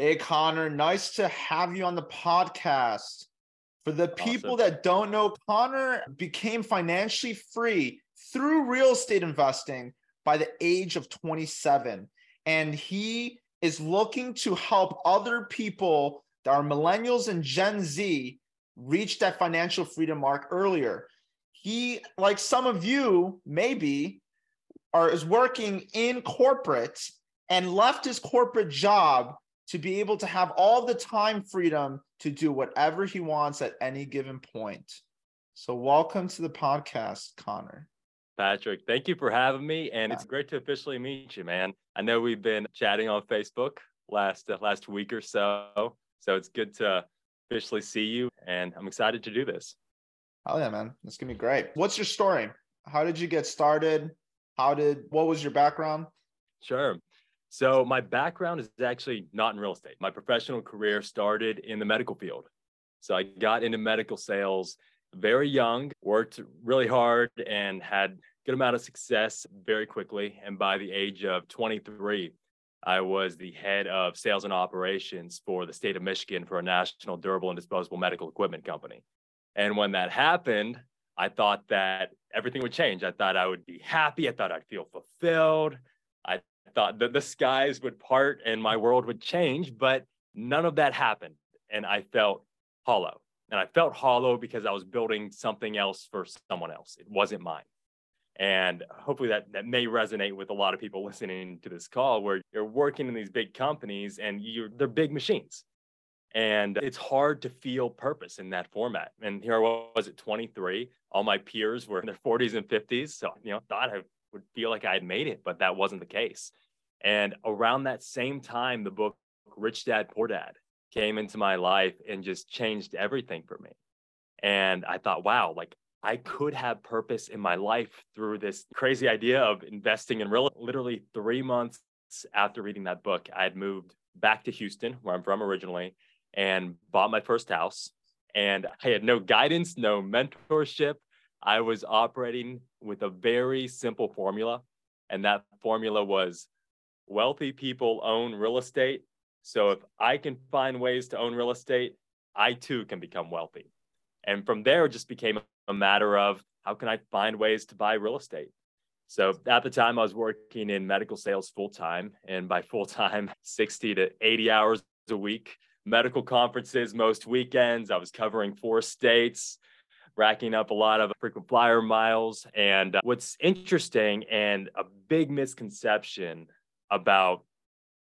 Hey, Conor, nice to have you on the podcast. For the people awesome. that don't know, Conor became financially free through real estate investing by the age of 27. And he is looking to help other people that are millennials and Gen Z reach that financial freedom mark earlier. He, like some of you, maybe, are is working in corporate and left his corporate job to be able to have all the time freedom to do whatever he wants at any given point. So, welcome to the podcast, Conor. Patryk, thank you for having me, and it's great to officially meet you, man. I know we've been chatting on Facebook last uh, last week or so, so it's good to officially see you, and I'm excited to do this. Oh yeah, man, it's gonna be great. What's your story? How did you get started? How did what was your background? Sure. So my background is actually not in real estate. My professional career started in the medical field. So I got into medical sales very young, worked really hard and had good amount of success very quickly. And by the age of 23, I was the head of sales and operations for the state of Michigan for a national durable and disposable medical equipment company. And when that happened, I thought that everything would change. I thought I would be happy. I thought I'd feel fulfilled. Thought that the skies would part and my world would change, but none of that happened. And I felt hollow. And I felt hollow because I was building something else for someone else. It wasn't mine. And hopefully that, that may resonate with a lot of people listening to this call where you're working in these big companies and you're they're big machines. And it's hard to feel purpose in that format. And here I was at 23. All my peers were in their 40s and 50s. So, you know, thought I would feel like I had made it, but that wasn't the case. And around that same time, the book Rich Dad Poor Dad came into my life and just changed everything for me. And I thought, wow, like I could have purpose in my life through this crazy idea of investing in real literally 3 months after reading that book, I had moved back to Houston, where I'm from originally, and bought my first house. And I had no guidance, no mentorship. I was operating with a very simple formula. And that formula was wealthy people own real estate. So if I can find ways to own real estate, I too can become wealthy. And from there, it just became a matter of how can I find ways to buy real estate? So at the time, I was working in medical sales full time. And by full time, 60 to 80 hours a week, medical conferences most weekends. I was covering four states, racking up a lot of frequent flyer miles. And uh, what's interesting and a big misconception about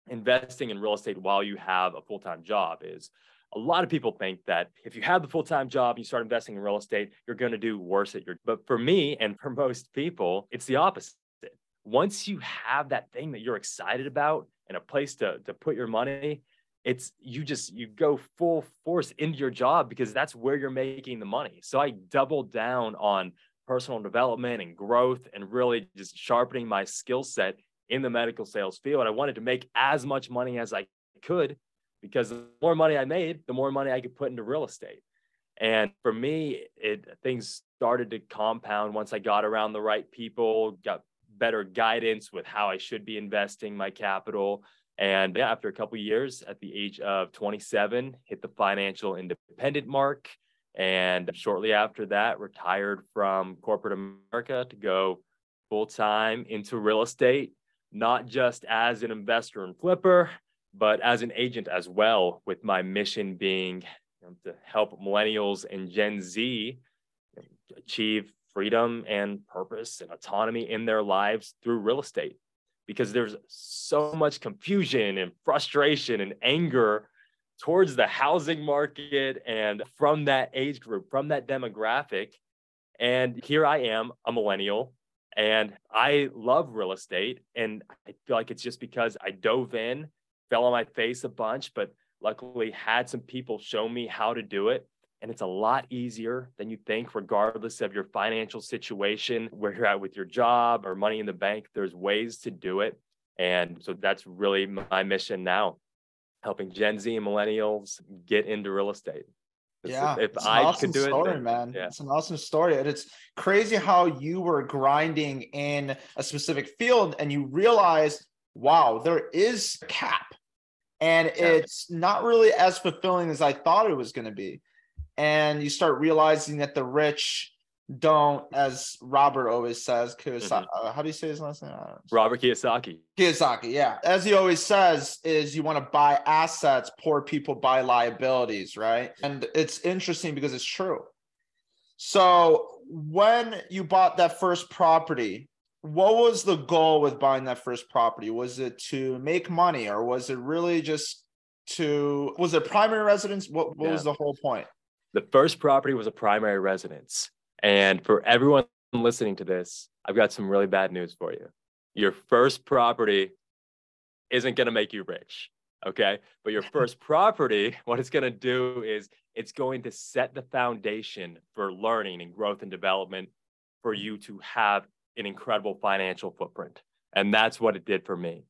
investing in real estate while you have a full-time job is a lot of people think that if you have the full-time job and you start investing in real estate you're going to do worse at your but for me and for most people it's the opposite once you have that thing that you're excited about and a place to, to put your money it's you just you go full force into your job because that's where you're making the money so i doubled down on personal development and growth and really just sharpening my skill set in the medical sales field. I wanted to make as much money as I could because the more money I made, the more money I could put into real estate. And for me, it things started to compound once I got around the right people, got better guidance with how I should be investing my capital. And yeah, after a couple years, at the age of 27, hit the financial independent mark. And shortly after that, retired from corporate America to go full time into real estate not just as an investor and flipper, but as an agent as well, with my mission being you know, to help millennials and Gen Z achieve freedom and purpose and autonomy in their lives through real estate. Because there's so much confusion and frustration and anger towards the housing market and from that age group, from that demographic. And here I am, a millennial and I love real estate. And I feel like it's just because I dove in, fell on my face a bunch, but luckily had some people show me how to do it. And it's a lot easier than you think, regardless of your financial situation, where you're at with your job or money in the bank. There's ways to do it. And so that's really my mission now, helping Gen Z and millennials get into real estate. Yeah, if I awesome could do story, it, then, man. Yeah. It's an awesome story. And it's crazy how you were grinding in a specific field and you realize, wow, there is a cap. and yeah. it's not really as fulfilling as I thought it was going to be. And you start realizing that the rich don't, as Robert always says, Kiyosaki. Mm-hmm. Uh, how do you say his last name? Robert Kiyosaki. Kiyosaki, yeah. As he always says, is you want to buy assets, poor people buy liabilities, right? And it's interesting because it's true. So when you bought that first property, what was the goal with buying that first property? Was it to make money or was it really just to was it primary residence? What, what yeah. was the whole point? The first property was a primary residence. And for everyone listening to this, I've got some really bad news for you. Your first property isn't going to make you rich. Okay. But your first property, what it's going to do is it's going to set the foundation for learning and growth and development for you to have an incredible financial footprint. And that's what it did for me.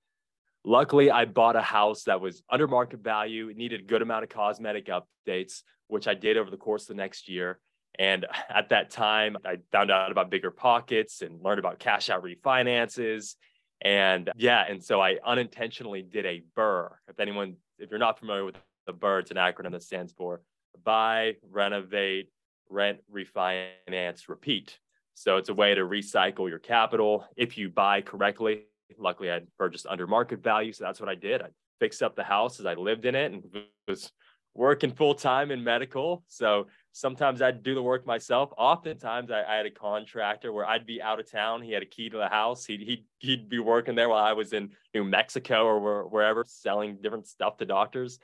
Luckily, I bought a house that was under market value. It needed a good amount of cosmetic updates, which I did over the course of the next year. And at that time, I found out about bigger pockets and learned about cash out refinances. And yeah, and so I unintentionally did a BRRRR. If anyone, if you're not familiar with the BRRRR, it's an acronym that stands for buy, renovate, rent, refinance, repeat. So it's a way to recycle your capital if you buy correctly. Luckily, I purchased under market value. So that's what I did. I fixed up the house as I lived in it and was working full time in medical. So sometimes I'd do the work myself. Oftentimes I, I, had a contractor where I'd be out of town. He had a key to the house. He'd, he'd, he'd be working there while I was in New Mexico or where, wherever selling different stuff to doctors.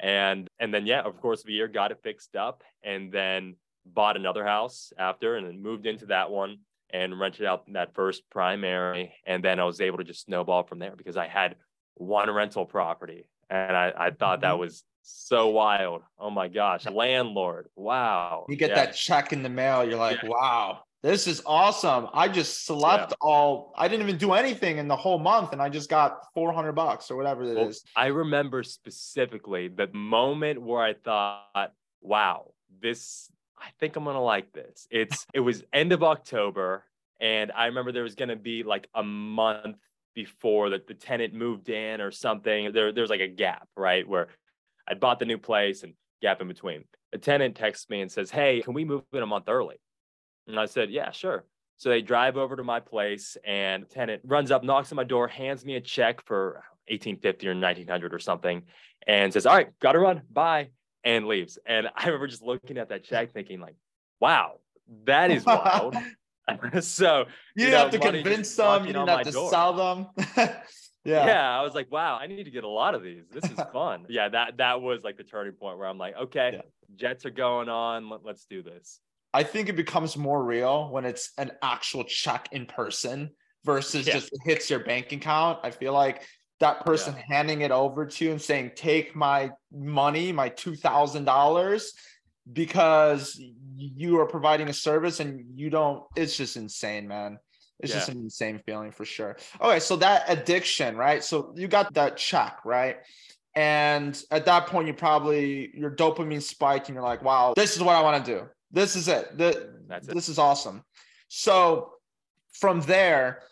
And, and then, yeah, of course, the year got it fixed up and then bought another house after and then moved into that one and rented out that first primary. And then I was able to just snowball from there because I had one rental property. And I, I thought that mm-hmm. was so wild. Oh my gosh. Landlord. Wow. You get yeah. that check in the mail. You're like, yeah. wow, this is awesome. I just slept yeah. all, I didn't even do anything in the whole month and I just got 400 bucks or whatever it well, is. I remember specifically the moment where I thought, wow, this I think I'm gonna like this. It's it was end of October, and I remember there was gonna be like a month before that the tenant moved in or something. There there's like a gap, right? Where I bought the new place and gap in between. A tenant texts me and says, Hey, can we move in a month early? And I said, Yeah, sure. So they drive over to my place and the tenant runs up, knocks on my door, hands me a check for 1850 or 1900 or something, and says, All right, gotta run. Bye and leaves. And I remember just looking at that check thinking like, wow, that is wild. so you, you know, have to convince them, you didn't have to door. sell them. yeah. Yeah. I was like, wow, I need to get a lot of these. This is fun. yeah, that that was like the turning point where I'm like, okay, yeah. jets are going on. Let, let's do this. I think it becomes more real when it's an actual check in person versus yeah. just hits your bank account. I feel like that person yeah. handing it over to you and saying, take my money, my $2,000 because you are providing a service and you don't, it's just insane, man. It's yeah. just an insane feeling for sure. Okay. So that addiction, right? So you got that check, right? And at that point, you probably, your dopamine spike and you're like, wow, this is what I want to do. This is it. The, That's it. This is awesome. So from there,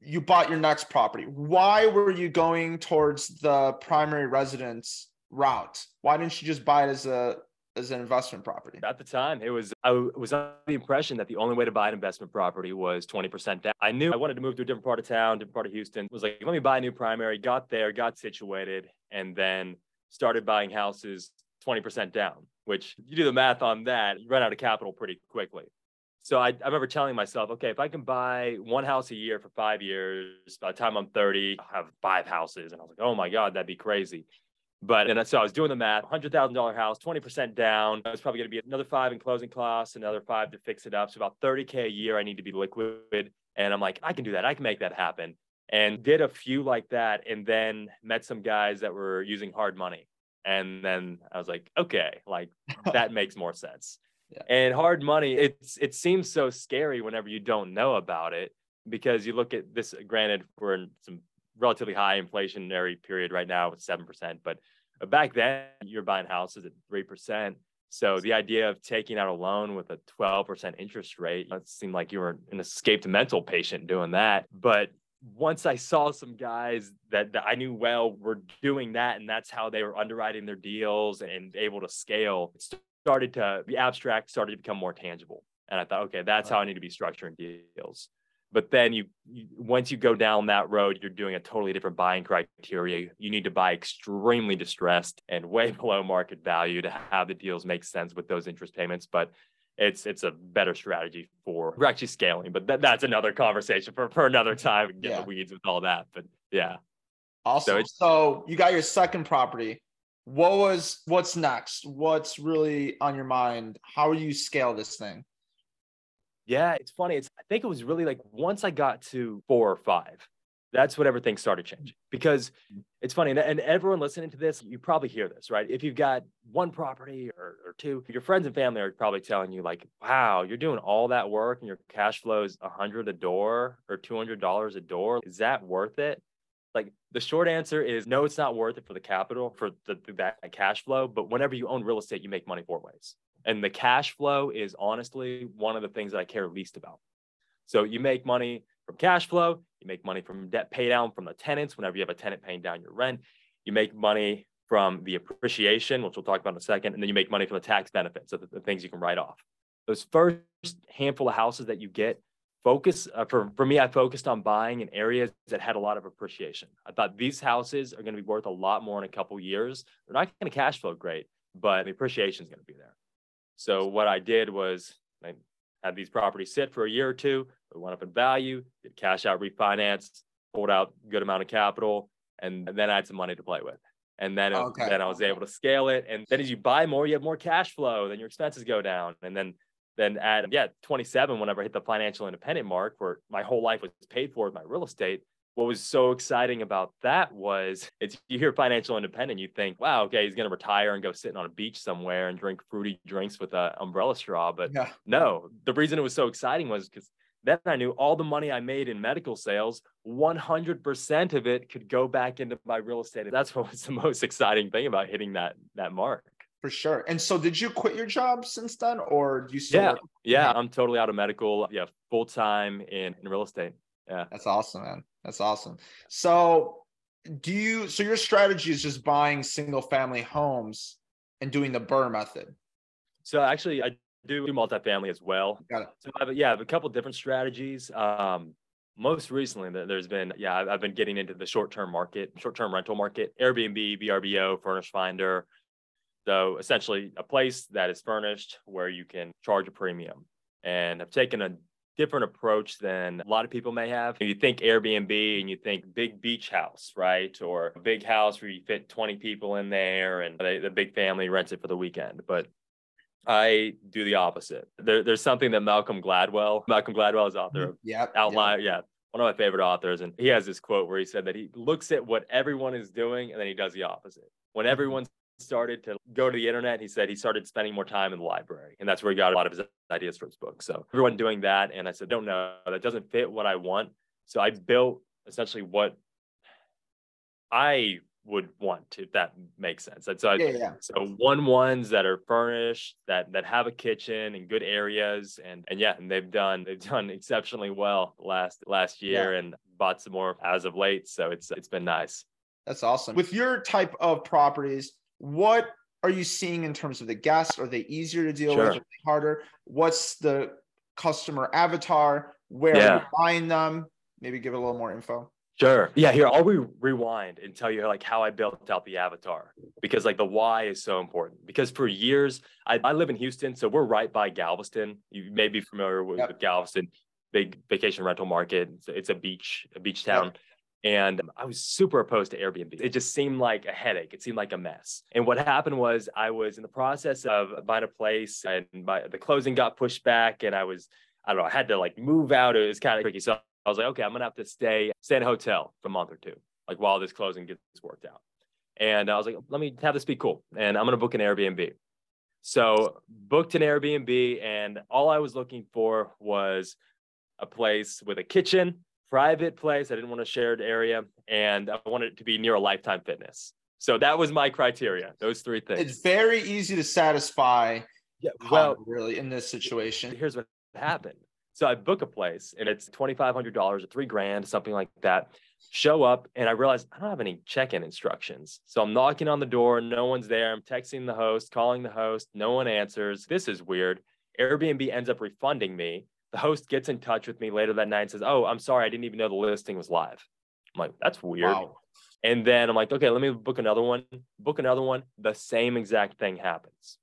you bought your next property. Why were you going towards the primary residence route? Why didn't you just buy it as a as an investment property? At the time, it was I was under the impression that the only way to buy an investment property was 20% down. I knew I wanted to move to a different part of town, different part of Houston. was like, let me buy a new primary, got there, got situated, and then started buying houses 20% down, which you do the math on that, you run out of capital pretty quickly. So I, I remember telling myself, okay, if I can buy one house a year for five years, by the time I'm 30, I'll have five houses. And I was like, oh my God, that'd be crazy. But and uh, so I was doing the math, $100,000 house, 20% down. It's probably going to be another five in closing costs, another five to fix it up. So about 30K a year, I need to be liquid. And I'm like, I can do that. I can make that happen. And did a few like that. And then met some guys that were using hard money. And then I was like, okay, like that makes more sense. Yeah. And hard money, it's it seems so scary whenever you don't know about it because you look at this. Granted, we're in some relatively high inflationary period right now with seven percent, but back then you're buying houses at three percent. So the idea of taking out a loan with a 12% interest rate, it seemed like you were an escaped mental patient doing that. But once I saw some guys that, that I knew well were doing that, and that's how they were underwriting their deals and able to scale, it started to be abstract, started to become more tangible. And I thought, okay, that's how I need to be structuring deals. But then you, you, once you go down that road, you're doing a totally different buying criteria. You need to buy extremely distressed and way below market value to have the deals make sense with those interest payments. But it's it's a better strategy for we're actually scaling, but that, that's another conversation for, for another time. And get yeah. the weeds with all that. But yeah. Awesome. So, so you got your second property. What was what's next? What's really on your mind? How do you scale this thing? Yeah, it's funny. It's I think it was really like once I got to four or five, that's when everything started changing. Because mm-hmm. it's funny, and, and everyone listening to this, you probably hear this, right? If you've got one property or, or two, your friends and family are probably telling you, like, wow, you're doing all that work and your cash flow is a hundred a door or two hundred dollars a door. Is that worth it? Like the short answer is no, it's not worth it for the capital, for the, that cash flow. But whenever you own real estate, you make money four ways. And the cash flow is honestly one of the things that I care least about. So you make money from cash flow, you make money from debt pay down from the tenants whenever you have a tenant paying down your rent. You make money from the appreciation, which we'll talk about in a second, and then you make money from the tax benefits of the, the things you can write off. Those first handful of houses that you get, focus uh, for, for me, I focused on buying in areas that had a lot of appreciation. I thought these houses are going to be worth a lot more in a couple years. They're not going to cash flow great, but the appreciation is going to be there. So what I did was I had these properties sit for a year or two. They went up in value, did cash out refinance, pulled out a good amount of capital, and then I had some money to play with. And then, okay. then I was able to scale it. And then as you buy more, you have more cash flow, then your expenses go down. And then then at yeah, 27, whenever I hit the financial independent mark, where my whole life was paid for with my real estate, what was so exciting about that was it's you hear financial independent, you think, wow, okay, he's gonna retire and go sitting on a beach somewhere and drink fruity drinks with an umbrella straw. But yeah. no, the reason it was so exciting was because then I knew all the money I made in medical sales, 100% of it could go back into my real estate. That's what was the most exciting thing about hitting that that mark. For sure. And so did you quit your job since then or do you still Yeah. Work? Yeah, I'm totally out of medical. Yeah, full time in, in real estate. Yeah. That's awesome, man. That's awesome. So do you so your strategy is just buying single family homes and doing the BRRRR method? So actually I do multifamily as well. Got it. So I have, yeah, I have a couple different strategies. Um, most recently, there's been yeah, I've been getting into the short-term market, short-term rental market, Airbnb, VRBO, Furnish Finder. So essentially, a place that is furnished where you can charge a premium. And I've taken a different approach than a lot of people may have. You think Airbnb and you think big beach house, right? Or a big house where you fit 20 people in there and the big family rents it for the weekend. But I do the opposite. There, there's something that Malcolm Gladwell, Malcolm Gladwell is author of yep, Outlier. Yep. Yeah. One of my favorite authors. And he has this quote where he said that he looks at what everyone is doing and then he does the opposite. When mm-hmm. everyone's started to go to the internet, he said he started spending more time in the library. And that's where he got a lot of his ideas for his book. So everyone doing that. And I said, don't know, that doesn't fit what I want. So I built essentially what I would want if that makes sense. And so I, yeah, yeah. so one ones that are furnished that that have a kitchen and good areas and and yeah, and they've done they've done exceptionally well last last year yeah. and bought some more as of late. So it's it's been nice. That's awesome. With your type of properties, what are you seeing in terms of the guests? Are they easier to deal sure. with? Are they harder? What's the customer avatar? Where yeah. are you buying them? Maybe give a little more info. Sure. Yeah. Here, I'll re- rewind and tell you like how I built out the avatar because like the why is so important. Because for years, I, I live in Houston, so we're right by Galveston. You may be familiar with, yep. with Galveston, big vacation rental market. It's, it's a beach, a beach town. Yep. And I was super opposed to Airbnb. It just seemed like a headache. It seemed like a mess. And what happened was I was in the process of buying a place and my, the closing got pushed back and I was, I don't know, I had to like move out. It was kind of tricky. So I was like, okay, I'm to have to stay, stay in a hotel for a month or two, like while this closing gets worked out. And I was like, let me have this be cool. And I'm to book an Airbnb. So booked an Airbnb and all I was looking for was a place with a kitchen private place. I didn't want a shared area, and I wanted it to be near a Lifetime Fitness. So that was my criteria. Those three things. It's very easy to satisfy. Yeah, well, really, in this situation. Here's what happened. So I book a place and it's $2,500 or three grand, something like that. Show up and I realize I don't have any check in instructions. So I'm knocking on the door, no one's there. I'm texting the host, calling the host, no one answers. This is weird. Airbnb ends up refunding me. The host gets in touch with me later that night and says, Oh, I'm sorry, I didn't even know the listing was live. I'm like, That's weird. Wow. And then I'm like, Okay, let me book another one, book another one. The same exact thing happens.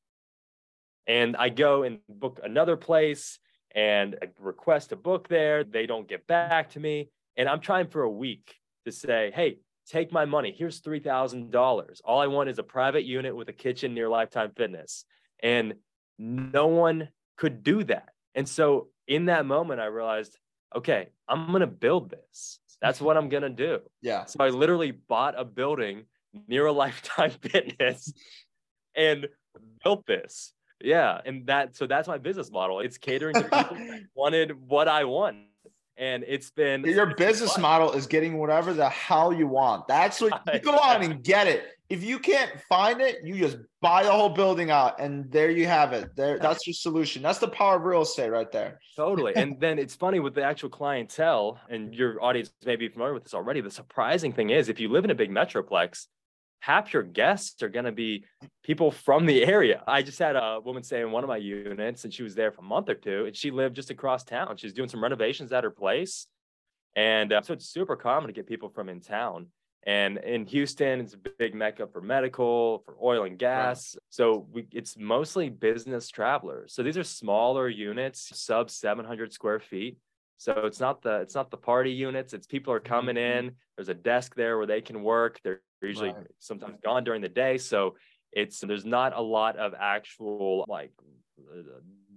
And I go and book another place and I request to book there. They don't get back to me. And I'm trying for a week to say, hey, take my money. Here's $3,000. All I want is a private unit with a kitchen near Lifetime Fitness. And no one could do that. And so in that moment, I realized, okay, I'm going to build this. That's what I'm going to do. Yeah. So I literally bought a building near a Lifetime Fitness and built this. Yeah, and that so that's my business model. It's catering to people wanted what I want. And it's been your business fun. model is getting whatever the hell you want. That's what you go on and get it. If you can't find it, you just buy the whole building out and there you have it. There that's your solution. That's the power of real estate right there. Totally. and then it's funny with the actual clientele, and your audience may be familiar with this already. The surprising thing is if you live in a big metroplex, half your guests are going to be people from the area. I just had a woman stay in one of my units and she was there for a month or two and she lived just across town. She's doing some renovations at her place. And uh, so it's super common to get people from in town. And in Houston, it's a big mecca for medical, for oil and gas. Right. So we, it's mostly business travelers. So these are smaller units, sub 700 square feet. So it's not the it's not the party units. It's people are coming mm-hmm. in. There's a desk there where they can work. They're usually right. sometimes gone during the day. So it's there's not a lot of actual like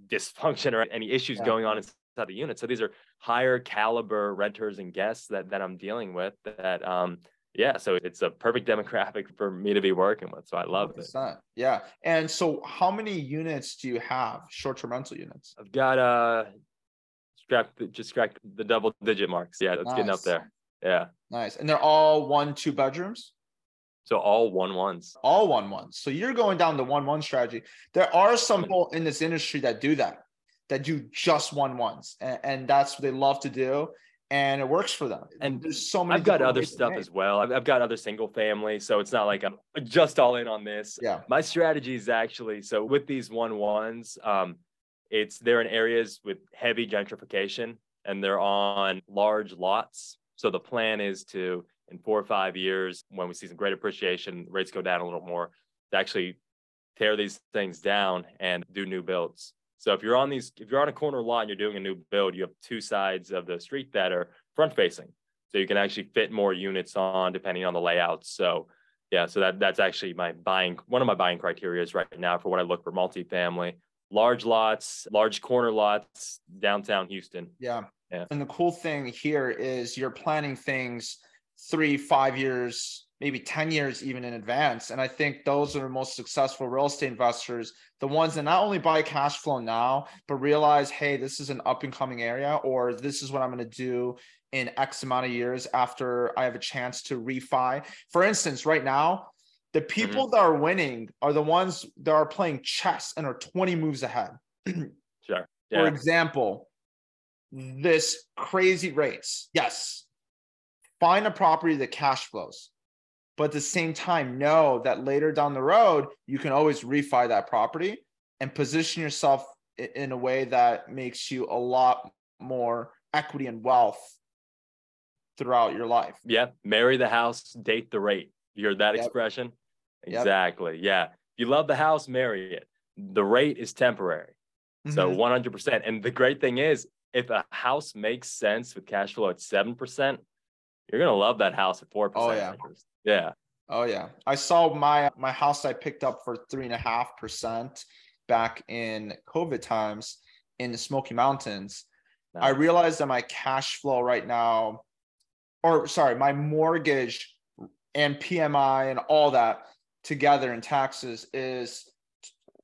dysfunction or any issues yeah. going on inside the unit. So these are higher caliber renters and guests that that I'm dealing with that um yeah, so it's a perfect demographic for me to be working with. So I love 100%. it. Yeah. And so how many units do you have, short-term rental units? I've got uh scrap just cracked the double digit marks. Yeah, that's nice. getting up there. Yeah. Nice. And they're all one, two bedrooms? So all one ones. All one ones. So you're going down the one one strategy. There are some people in this industry that do that, that do just one ones, and, and that's what they love to do, and it works for them. And there's so many. I've got other stuff as well. I've, I've got other single family, so it's not like I'm just all in on this. Yeah. My strategy is actually so with these one ones, um, it's they're in areas with heavy gentrification, and they're on large lots. So the plan is to in four or five years when we see some great appreciation, rates go down a little more, to actually tear these things down and do new builds. So if you're on these, if you're on a corner lot and you're doing a new build, you have two sides of the street that are front facing. So you can actually fit more units on depending on the layout. So yeah, so that that's actually my buying one of my buying criteria is right now for what I look for multifamily. Large lots, large corner lots, downtown Houston. Yeah. yeah. And the cool thing here is you're planning things three, five years, maybe 10 years even in advance. And I think those are the most successful real estate investors, the ones that not only buy cash flow now, but realize, hey, this is an up and coming area, or this is what I'm going to do in X amount of years after I have a chance to refi. For instance, right now, the people mm-hmm. that are winning are the ones that are playing chess and are 20 moves ahead. sure. Yeah. For example, this crazy rates. Yes, find a property that cash flows but at the same time know that later down the road you can always refi that property and position yourself in a way that makes you a lot more equity and wealth throughout your life. Yeah marry the house date the rate. You heard that yep. expression? Exactly. Yep. yeah. If you love the house marry it. The rate is temporary. So mm-hmm. 100% and the great thing is if a house makes sense with cash flow at 7% you're gonna love that house at four percent. Oh yeah, interest. yeah. Oh yeah, I saw my my house I picked up for three and a half percent back in COVID times in the Smoky Mountains. Nice. I realized that my cash flow right now, or sorry, my mortgage and PMI and all that together in taxes is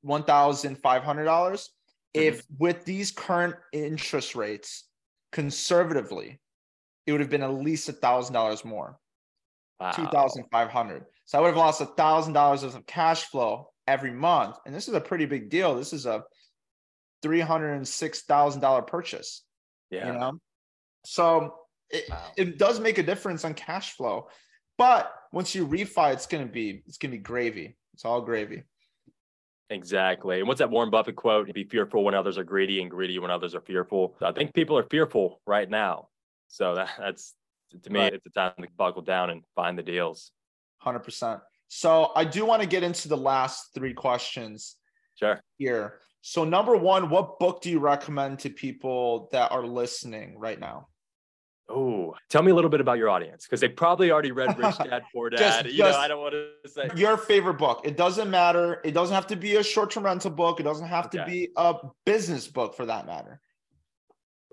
one thousand five hundred dollars. Mm-hmm. If with these current interest rates, conservatively, it would have been at least a thousand dollars more. Wow. Two thousand five hundred. So I would have lost a thousand dollars of cash flow every month. And this is a pretty big deal. This is a three hundred and six thousand dollar purchase. Yeah. You know? So it, wow. it does make a difference on cash flow. But once you refi, it's gonna be it's gonna be gravy. It's all gravy. Exactly. And what's that Warren Buffett quote? Be fearful when others are greedy and greedy when others are fearful. I think people are fearful right now. So that, that's to me, right. it's a time to buckle down and find the deals. 100%. So I do want to get into the last three questions. Sure. Here. So, number one, what book do you recommend to people that are listening right now? Oh, tell me a little bit about your audience because they probably already read Rich Dad Poor Dad. just, you just know, I don't want to say your favorite book. It doesn't matter. It doesn't have to be a short-term rental book. It doesn't have okay. to be a business book for that matter.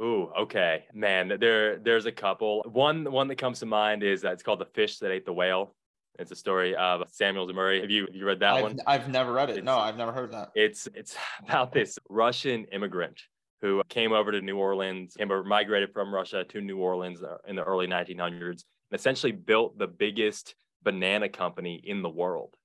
Oh, okay, man. There, there's a couple. One, one that comes to mind is that it's called "The Fish That Ate the Whale." It's a story of Samuel Zemurray. Have you have you read that I've, one? I've never read it. It's, no, I've never heard that. It's it's about this Russian immigrant who came over to New Orleans, came over, migrated from Russia to New Orleans uh, in the early 1900s, and essentially built the biggest banana company in the world.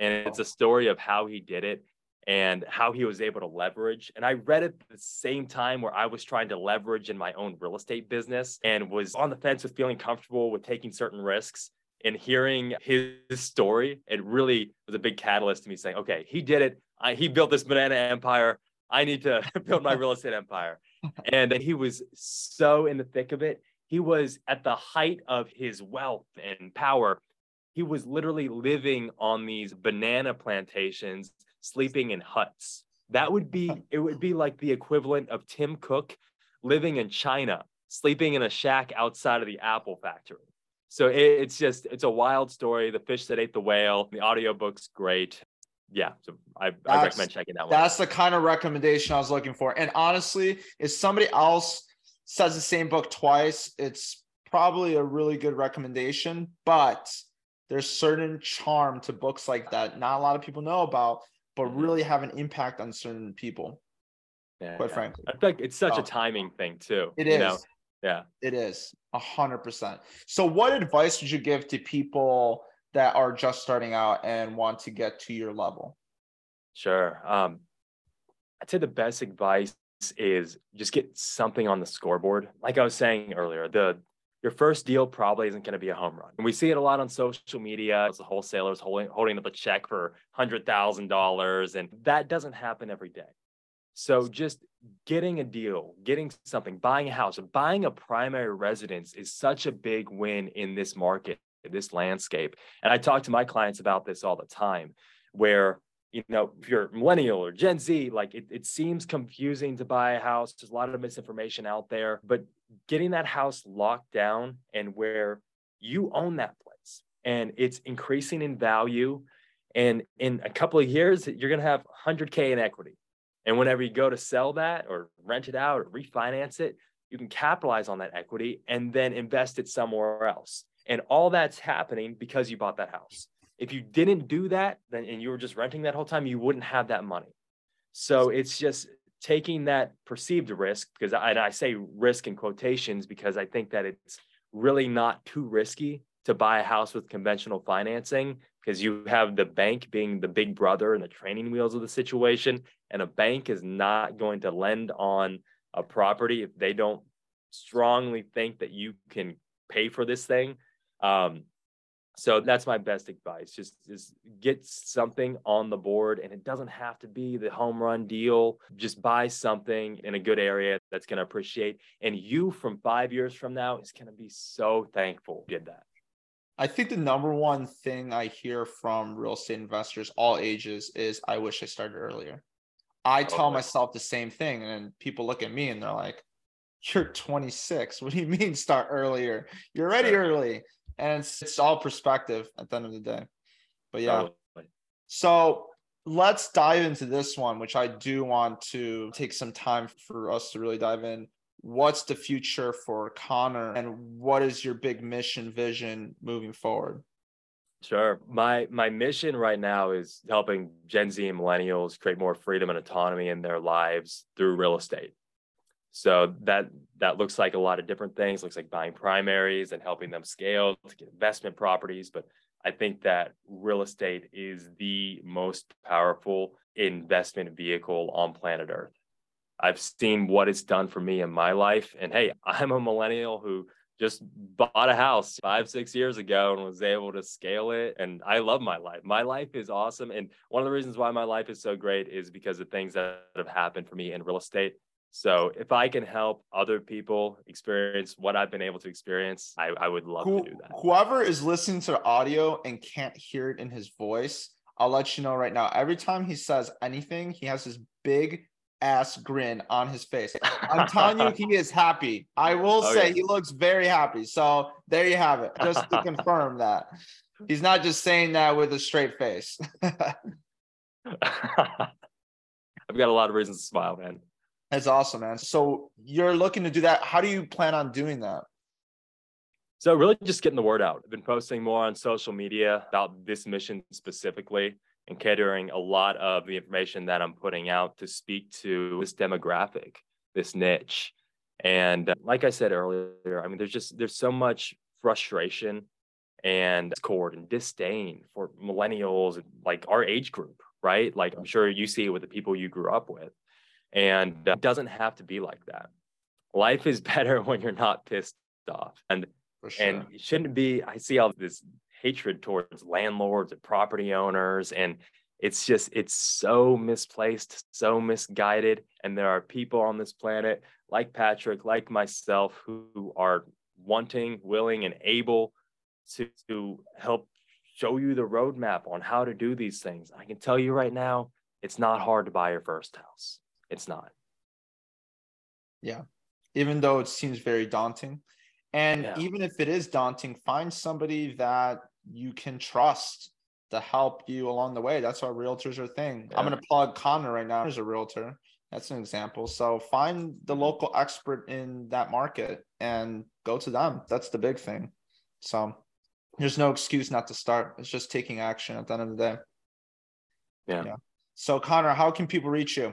And it's a story of how he did it and how he was able to leverage. And I read it at the same time where I was trying to leverage in my own real estate business and was on the fence with feeling comfortable with taking certain risks. And hearing his story, it really was a big catalyst to me saying, okay, he did it. I, he built this banana empire. I need to build my real estate empire. And then he was so in the thick of it. He was at the height of his wealth and power. He was literally living on these banana plantations, sleeping in huts. That would be, it would be like the equivalent of Tim Cook living in China, sleeping in a shack outside of the Apple factory. So it's just, it's a wild story. The fish that ate the whale. The audiobook's great yeah, so I, I recommend checking that one. That's the kind of recommendation I was looking for. And honestly, if somebody else says the same book twice, it's probably a really good recommendation. But there's certain charm to books like that. Not a lot of people know about, but really have an impact on certain people. Yeah, quite yeah. frankly, I think it's such oh. a timing thing too. It is. Know? Yeah, it is a hundred percent. So, what advice would you give to people? that are just starting out and want to get to your level? Sure. Um, I'd say the best advice is just get something on the scoreboard. Like I was saying earlier, the your first deal probably isn't going to be a home run. And we see it a lot on social media. It's the wholesalers holding holding up a check for hundred thousand dollars, and that doesn't happen every day. So just getting a deal, getting something, buying a house, buying a primary residence is such a big win in this market this landscape. And I talk to my clients about this all the time, where you know, if you're millennial or Gen Z, like it, it seems confusing to buy a house. There's a lot of misinformation out there, but getting that house locked down and where you own that place and it's increasing in value. And in a couple of years, you're going to have 100K in equity. And whenever you go to sell that or rent it out or refinance it, you can capitalize on that equity and then invest it somewhere else. And all that's happening because you bought that house. If you didn't do that, then and you were just renting that whole time, you wouldn't have that money. So it's just taking that perceived risk because I, I say risk in quotations because I think that it's really not too risky to buy a house with conventional financing because you have the bank being the big brother and the training wheels of the situation and a bank is not going to lend on a property if they don't strongly think that you can pay for this thing. Um, so that's my best advice. Just is get something on the board, and it doesn't have to be the home run deal. Just buy something in a good area that's going to appreciate, and you from five years from now is going to be so thankful you did that. I think the number one thing I hear from real estate investors, all ages, is I wish I started earlier. I oh, tell okay. myself the same thing, and people look at me and they're like, "You're 26. What do you mean start earlier? You're already sure. early." And it's, it's all perspective at the end of the day. But yeah. Totally. So let's dive into this one, which I do want to take some time for us to really dive in. What's the future for Conor and what is your big mission vision moving forward? Sure. My my mission right now is helping Gen Z and millennials create more freedom and autonomy in their lives through real estate. So that that looks like a lot of different things. Looks like buying primaries and helping them scale to get investment properties. But I think that real estate is the most powerful investment vehicle on planet Earth. I've seen what it's done for me in my life. And hey, I'm a millennial who just bought a house five, six years ago and was able to scale it. And I love my life. My life is awesome. And one of the reasons why my life is so great is because of things that have happened for me in real estate. So if I can help other people experience what I've been able to experience, I, I would love Who, to do that. Whoever is listening to the audio and can't hear it in his voice, I'll let you know right now. Every time he says anything, he has this big ass grin on his face. I'm telling you, he is happy. I will oh, say yeah. he looks very happy. So there you have it. Just to confirm that he's not just saying that with a straight face. I've got a lot of reasons to smile, man. That's awesome, man. So you're looking to do that. How do you plan on doing that? So really just getting the word out. I've been posting more on social media about this mission specifically and catering a lot of the information that I'm putting out to speak to this demographic, this niche. And uh, like I said earlier, I mean, there's just there's so much frustration and discord and disdain for millennials, like our age group, right? Like I'm sure you see it with the people you grew up with, and uh, it doesn't have to be like that. Life is better when you're not pissed off, and sure. and it shouldn't be. I see all this hatred towards landlords and property owners and it's just it's so misplaced so misguided and there are people on this planet like patryk like myself who are wanting willing and able to, to help show you the roadmap on how to do these things i can tell you right now it's not hard to buy your first house it's not yeah even though it seems very daunting and yeah. even if it is daunting find somebody that you can trust to help you along the way. That's why realtors are a thing. Yeah. I'm going to plug Conor right now as a realtor. That's an example. So find the mm-hmm. local expert in that market and go to them. That's the big thing. So there's no excuse not to start. It's just taking action at the end of the day. Yeah. yeah. So Conor, how can people reach you?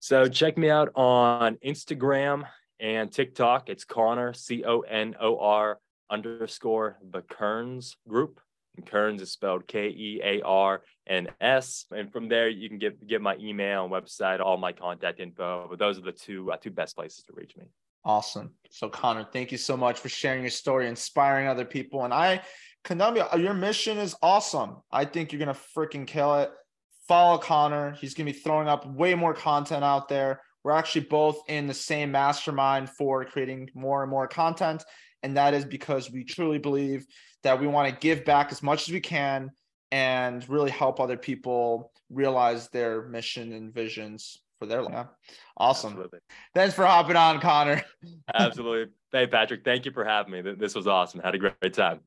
So check me out on Instagram and TikTok. It's Conor, C O N O R underscore the Kearns group. And Kearns is spelled K E A R N S. And from there, you can get get my email and website, all my contact info. But those are the two uh, two best places to reach me. Awesome. So Conor, thank you so much for sharing your story, inspiring other people. And I, Columbia, your mission is awesome. I think you're gonna freaking kill it. Follow Conor. He's gonna be throwing up way more content out there. We're actually both in the same mastermind for creating more and more content. And that is because we truly believe that we want to give back as much as we can and really help other people realize their mission and visions for their life. Awesome. Absolutely. Thanks for hopping on, Conor. Absolutely. Hey, Patryk, thank you for having me. This was awesome. Had a great time.